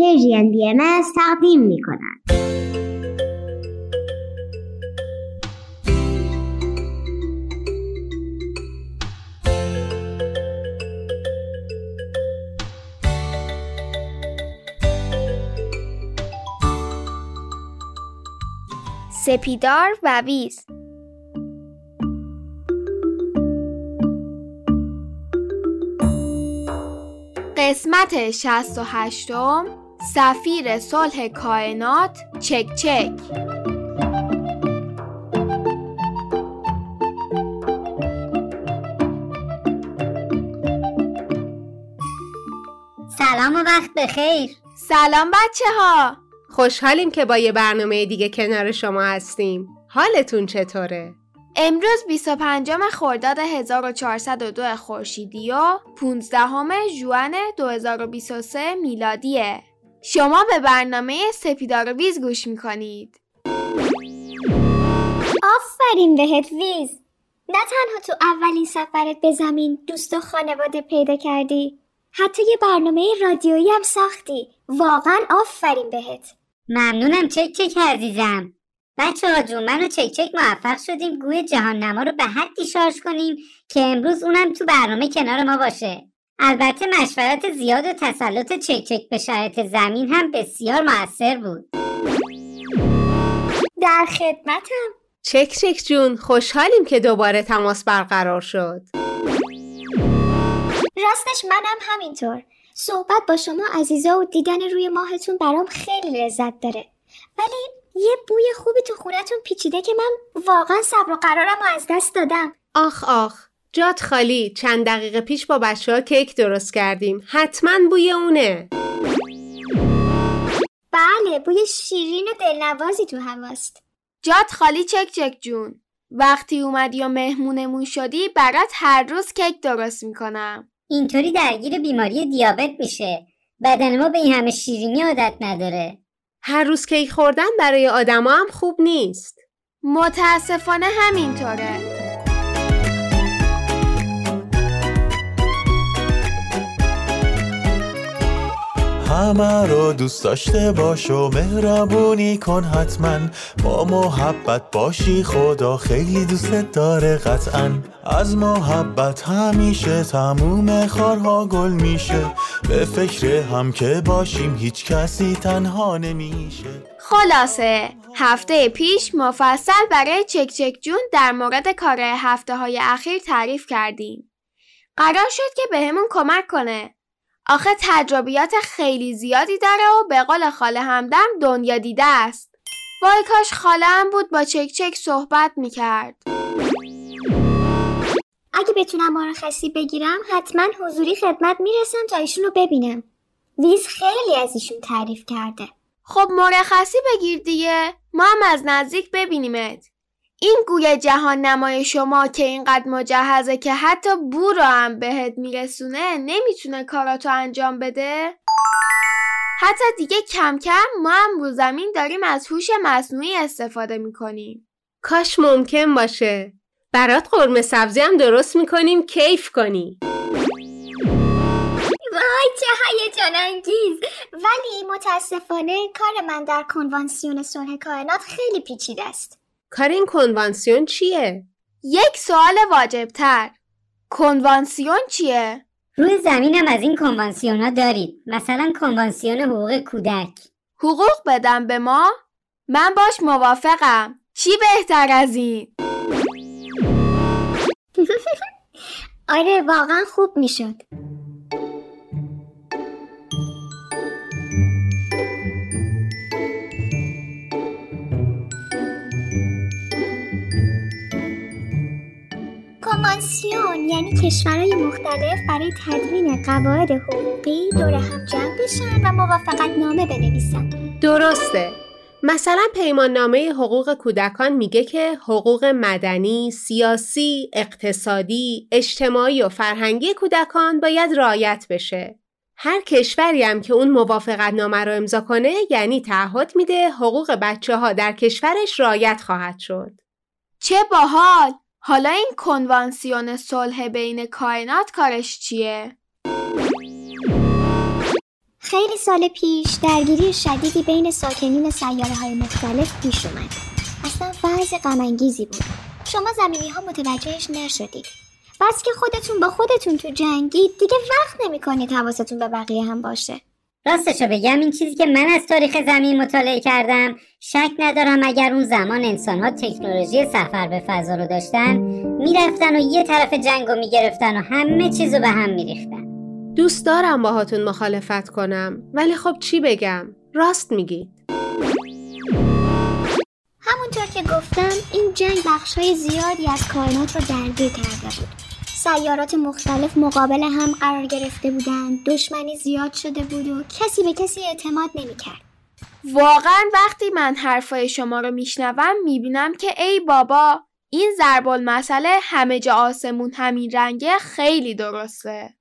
پرژین بی ام تقدیم می کند. سپیدار و ویز قسمت 68 سفیر صلح کائنات چک چک سلام و وقت بخیر سلام بچه ها خوشحالیم که با یه برنامه دیگه کنار شما هستیم حالتون چطوره؟ امروز 25 خرداد 1402 خورشیدی و 15 ژوئن 2023 میلادیه. شما به برنامه سپیدار ویز گوش می‌کنید. آفرین بهت ویز. نه تنها تو اولین سفرت به زمین دوست و خانواده پیدا کردی حتی یه برنامه رادیویی هم ساختی. واقعا آفرین بهت. ممنونم چک چک عزیزم. بچه ها جون من و چک چک موفق شدیم گوی جهان نما رو به حدی شارژ کنیم که امروز اونم تو برنامه کنار ما باشه. البته مشورت زیاد و تسلط چک چک به شرایط زمین هم بسیار موثر بود. در خدمتم. چک چک جون خوشحالیم که دوباره تماس برقرار شد. راستش منم همینطور. صحبت با شما عزیزا و دیدن روی ماهتون برام خیلی لذت داره. ولی یه بوی خوبی تو خونتون پیچیده که من واقعا صبر و قرارم رو از دست دادم. آخ آخ. جات خالی. چند دقیقه پیش با بچه ها کیک درست کردیم. حتما بوی اونه. بله بوی شیرین و دلنوازی تو هواست. جات خالی چک چک جون. وقتی اومدی و مهمونمون شدی برات هر روز کیک درست می‌کنم. اینطوری درگیر بیماری دیابت میشه. بدن ما به این همه شیرینی عادت نداره. هر روز کیک خوردن برای آدما هم خوب نیست. متاسفانه همینطوره. همه رو دوست داشته باش و مهربونی کن حتما. با محبت باشی خدا خیلی دوستت داره قطعا. از محبت همیشه تموم خارها گل میشه. به فکر هم که باشیم هیچ کسی تنها نمیشه. خلاصه هفته پیش مفصل برای چک چک جون در مورد کار هفته های اخیر تعریف کردیم. قرار شد که بهمون کمک کنه. آخه تجربیات خیلی زیادی داره و به قول خاله همدم دنیا دیده است. وای کاش خاله هم بود با چک چک صحبت می‌کرد. اگه بتونم مرخصی بگیرم حتما حضوری خدمت می‌رسم تا ایشون رو ببینم ویز خیلی از ایشون تعریف کرده خب مرخصی بگیر دیگه ما هم از نزدیک ببینیمت این گوی جهان نمای شما که اینقدر مجهزه که حتی بو رو هم بهت میرسونه نمی‌تونه کاراتو انجام بده؟ حتی دیگه کم کم ما هم رو زمین داریم از هوش مصنوعی استفاده می‌کنیم. کاش ممکن باشه. برات قرمه سبزی هم درست می‌کنیم کیف کنی. وای چه هیجان انگیز. ولی متاسفانه کار من در کنوانسیون صلح کائنات خیلی پیچیده است. کار این کنوانسیون چیه؟ یک سوال واجبتر کنوانسیون چیه؟ روی زمینم از این کنوانسیون ها دارید مثلا کنوانسیون حقوق کودک حقوق بدم به ما؟ من باش موافقم چی بهتر از این؟ آره واقعا خوب می‌شد کنوانسیون یعنی کشورهای مختلف برای تدوین قواعد حقوقی دور هم جمع بشن و موافقت نامه بنویسن درسته مثلا پیمان نامه حقوق کودکان میگه که حقوق مدنی، سیاسی، اقتصادی، اجتماعی و فرهنگی کودکان باید رعایت بشه. هر کشوری هم که اون موافقت نامه رو امضا کنه یعنی تعهد میده حقوق بچه ها در کشورش رعایت خواهد شد. چه باحال! حالا این کنوانسیون صلح بین کائنات کارش چیه؟ خیلی سال پیش درگیری شدیدی بین ساکنین سیاره های مختلف پیش اومد. اصلا وضع غمانگیزی بود. شما زمینی ها متوجهش نشدید. بس که خودتون با خودتون تو جنگید دیگه وقت نمی‌کنید حواستون به بقیه هم باشه. راستشو بگم این چیزی که من از تاریخ زمین مطالعه کردم شک ندارم اگر اون زمان انسانها تکنولوژی سفر به فضا رو داشتن می‌رفتن و یه طرف جنگ رو می‌گرفتن و همه چیز رو به هم میریختن. دوست دارم باهاتون مخالفت کنم ولی خب چی بگم؟ راست میگید. همونطور که گفتم این جنگ بخشای زیادی از کائنات رو درگیر کرده بود. سیارات مختلف مقابل هم قرار گرفته بودند. دشمنی زیاد شده بود و کسی به کسی اعتماد نمی‌کرد. واقعا وقتی من حرفای شما رو میشنوم می‌بینم که ای بابا این ضرب مسئله همه جا آسمون همین رنگه خیلی درسته.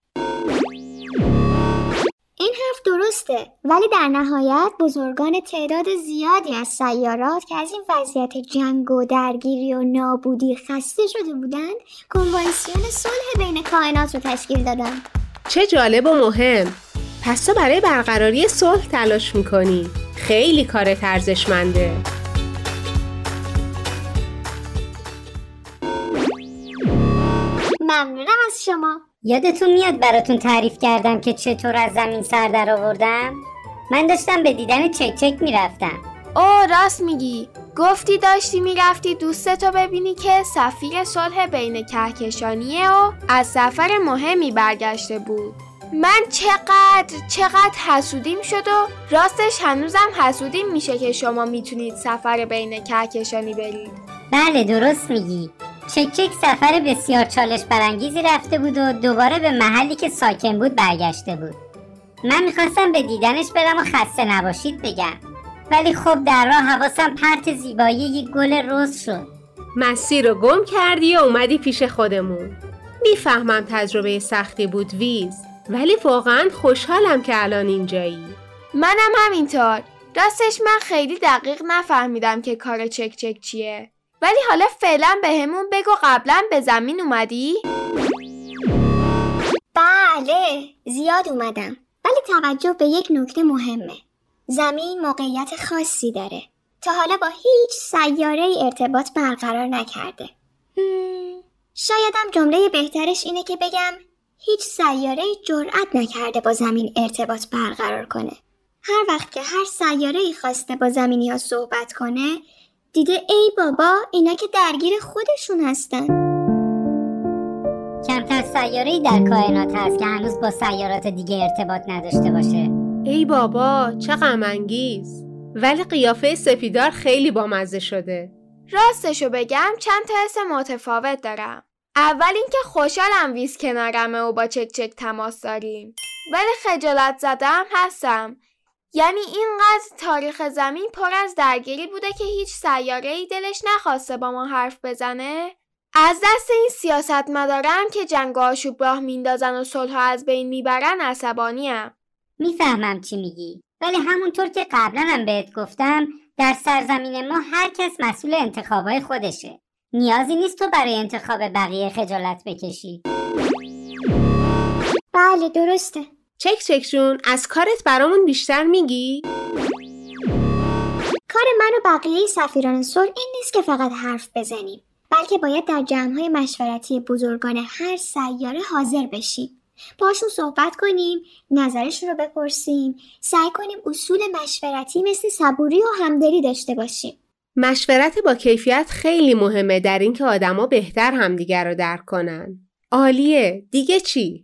این حرف درسته ولی در نهایت بزرگان تعداد زیادی از سیارات که از این وضعیت جنگ و درگیری و نابودی خسته شده بودند کنوانسیون صلح بین کائنات رو تشکیل دادن. چه جالب و مهم. پس تو برای برقراری صلح تلاش می‌کنی. خیلی کار ارزشمنده ممنونم از شما. یادتون میاد براتون تعریف کردم که چطور از زمین سر در آوردم؟ من داشتم به دیدن چک چک می‌رفتم. او راست میگی. گفتی داشتی می‌رفتی دوستتو ببینی که سفیر صلح بین کهکشانیه و از سفر مهمی برگشته بود. من چقدر چقدر حسودیم شد و راستش هنوزم حسودیم میشه که شما می‌تونید سفر بین کهکشانی برید. بله درست میگی. چک چک سفر بسیار چالش برانگیزی رفته بود و دوباره به محلی که ساکن بود برگشته بود. من می‌خواستم به دیدنش برم و خسته نباشید بگم. ولی خب در راه حواسم پرت زیبایی یک گل روز شد. مسیر رو گم کردی و اومدی پیش خودمون. می‌فهمم تجربه سختی بود ویز ولی واقعا خوشحالم که الان اینجایی. منم همینطور. راستش من خیلی دقیق نفهمیدم که کار چک چک چیه. ولی حالا فعلا بهمون بگو قبلا به زمین اومدی؟ بله زیاد اومدم. ولی توجه به یک نکته مهمه. زمین موقعیت خاصی داره. تا حالا با هیچ سیاره ای ارتباط برقرار نکرده. شایدم جمله بهترش اینه که بگم هیچ سیاره جرأت نکرده با زمین ارتباط برقرار کنه. هر وقت که هر سیاره ای خواسته با زمینی ها صحبت کنه دیده ای بابا اینا که درگیر خودشون هستن. کمتر سیاره در کائنات هست که هنوز با سیارات دیگه ارتباط نداشته باشه. ای بابا چه غم انگیز ولی قیافه سپیدار خیلی بامزه شده. راستشو بگم چند تا حس متفاوت دارم. اول اینکه خوشحالم ویز کنارمه و با چک چک تماس داریم. ولی خجالت زدم هستم. یعنی اینقدر تاریخ زمین پر از درگیری بوده که هیچ سیاره ای دلش نخواسته با ما حرف بزنه. از دست این سیاست مدارم که جنگ و آشوب راه میندازن و صلح از بین می‌برن عصبانیم. می‌فهمم چی میگی. ولی همونطور که قبلا هم بهت گفتم در سرزمین ما هر کس مسئول انتخابای خودشه. نیازی نیست تو برای انتخاب بقیه خجالت بکشی. بله درسته. چک چک جون از کارت برامون بیشتر میگی؟ کار من و بقیه سفیران صلح این نیست که فقط حرف بزنیم بلکه باید در جمعهای مشورتی بزرگان هر سیاره حاضر بشیم باشون صحبت کنیم نظرشون رو بپرسیم سعی کنیم اصول مشورتی مثل صبوری و همدلی داشته باشیم مشورت با کیفیت خیلی مهمه در اینکه آدما بهتر همدیگر رو درک کنن. عالیه. دیگه چی؟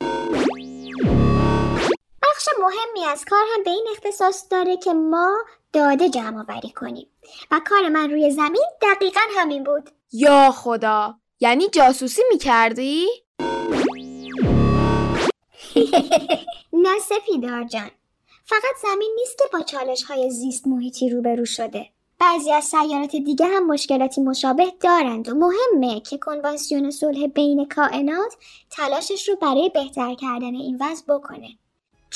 بخش مهمی از کار هم به این اختصاص داره که ما داده جمع آوری کنیم. و کار من روی زمین دقیقا همین بود. یا خدا! یعنی جاسوسی می‌کردی؟ نه سپیدار جان. فقط زمین نیست که با چالش های زیست محیطی روبرو شده. بعضی از سیارات دیگه هم مشکلاتی مشابه دارند و مهمه که کنوانسیون صلح بین کائنات تلاشش رو برای بهتر کردن این وضع بکنه.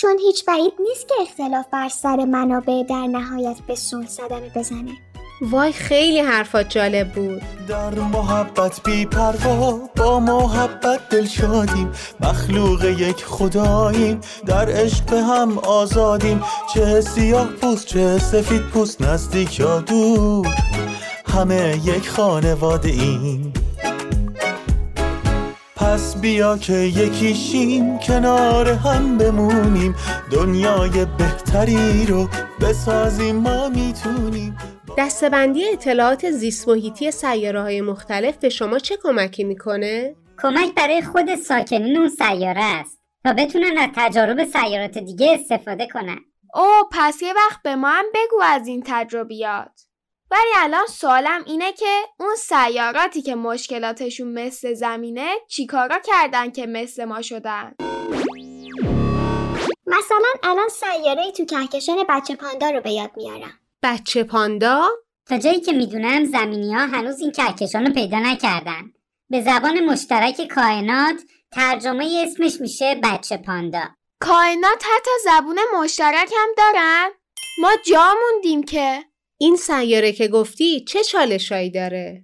چون هیچ بعید نیست که اختلاف بر سر منابع در نهایت به صلح صدمه بزنه. وای خیلی حرفات جالب بود. در محبت بی پروا با محبت دل شادیم. مخلوق یک خداییم در عشق به هم آزادیم. چه سیاه پوست چه سفید پوست نزدیک یا دور. همه یک خانواده ایم. پس بیا که یکیشیم کنار هم بمونیم. دنیای بهتری رو بسازیم ما می‌تونیم. دستبندی اطلاعات زیست محیطی سیاره های مختلف به شما چه کمکی می‌کنه؟ کمک برای خود ساکنین اون سیاره است تا بتونن از تجارب سیارات دیگه استفاده کنن. او پس یه وقت به ما هم بگو از این تجربیات. ولی الان سوالم اینه که اون سیاراتی که مشکلاتشون مثل زمینه چیکارا کردن که مثل ما شدن؟ مثلا الان سیاره تو کهکشان بچه پاندا رو به یاد میارم. بچه پاندا؟ تا جایی که می‌دونم زمینی ها هنوز این کهکشان رو پیدا نکردن. به زبان مشترک کائنات ترجمه اسمش میشه بچه پاندا. کائنات حتی زبون مشترک هم دارن؟ ما جا موندیم که. این سیاره که گفتی چه چالشایی داره؟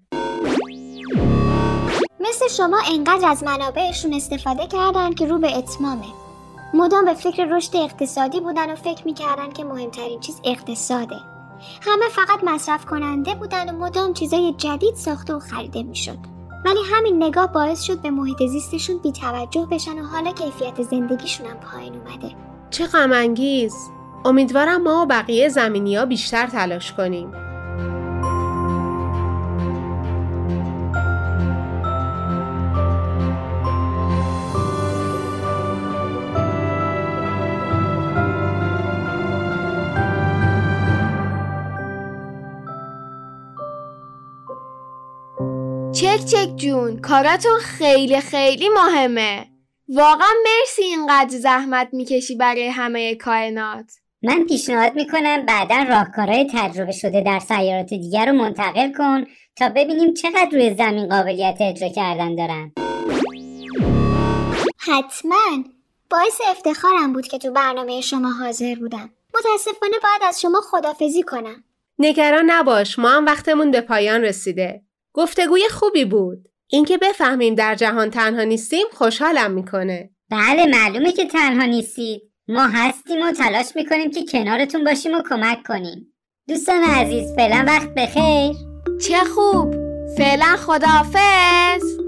مثل شما انقدر از منابعشون استفاده کردن که رو به اتمامه. مدام به فکر رشد اقتصادی بودن و فکر می‌کردن که مهمترین چیز اقتصاده. همه فقط مصرف کننده بودن و مدام چیزای جدید ساخته و خریده می‌شد. ولی همین نگاه باعث شد به محیط زیستشون بی توجه بشن و حالا کیفیت زندگیشون هم پایین اومده. چه غم انگیز امیدوارم ما و بقیه زمینی ها بیشتر تلاش کنیم. چک چک جون کاراتون خیلی خیلی مهمه. واقعا مرسی اینقدر زحمت می‌کشی برای همه کائنات. من پیشنهاد می‌کنم بعدا راهکارهای تجربه شده در سیارات دیگر رو منتقل کن تا ببینیم چقدر روی زمین قابلیت اجرا کردن دارن. حتما. باعث افتخارم بود که تو برنامه شما حاضر بودم. متاسفانه باید از شما خدافزی کنم. نگران نباش ما هم وقتمون به پایان رسیده. گفتگوی خوبی بود. اینکه بفهمیم در جهان تنها نیستیم خوشحالم می‌کنه. بله معلومه که تنها نیستید. ما هستیم و تلاش می‌کنیم که کنارتون باشیم و کمک کنیم. دوستان عزیز فعلا وقت بخیر. چه خوب. فعلا خداحافظ.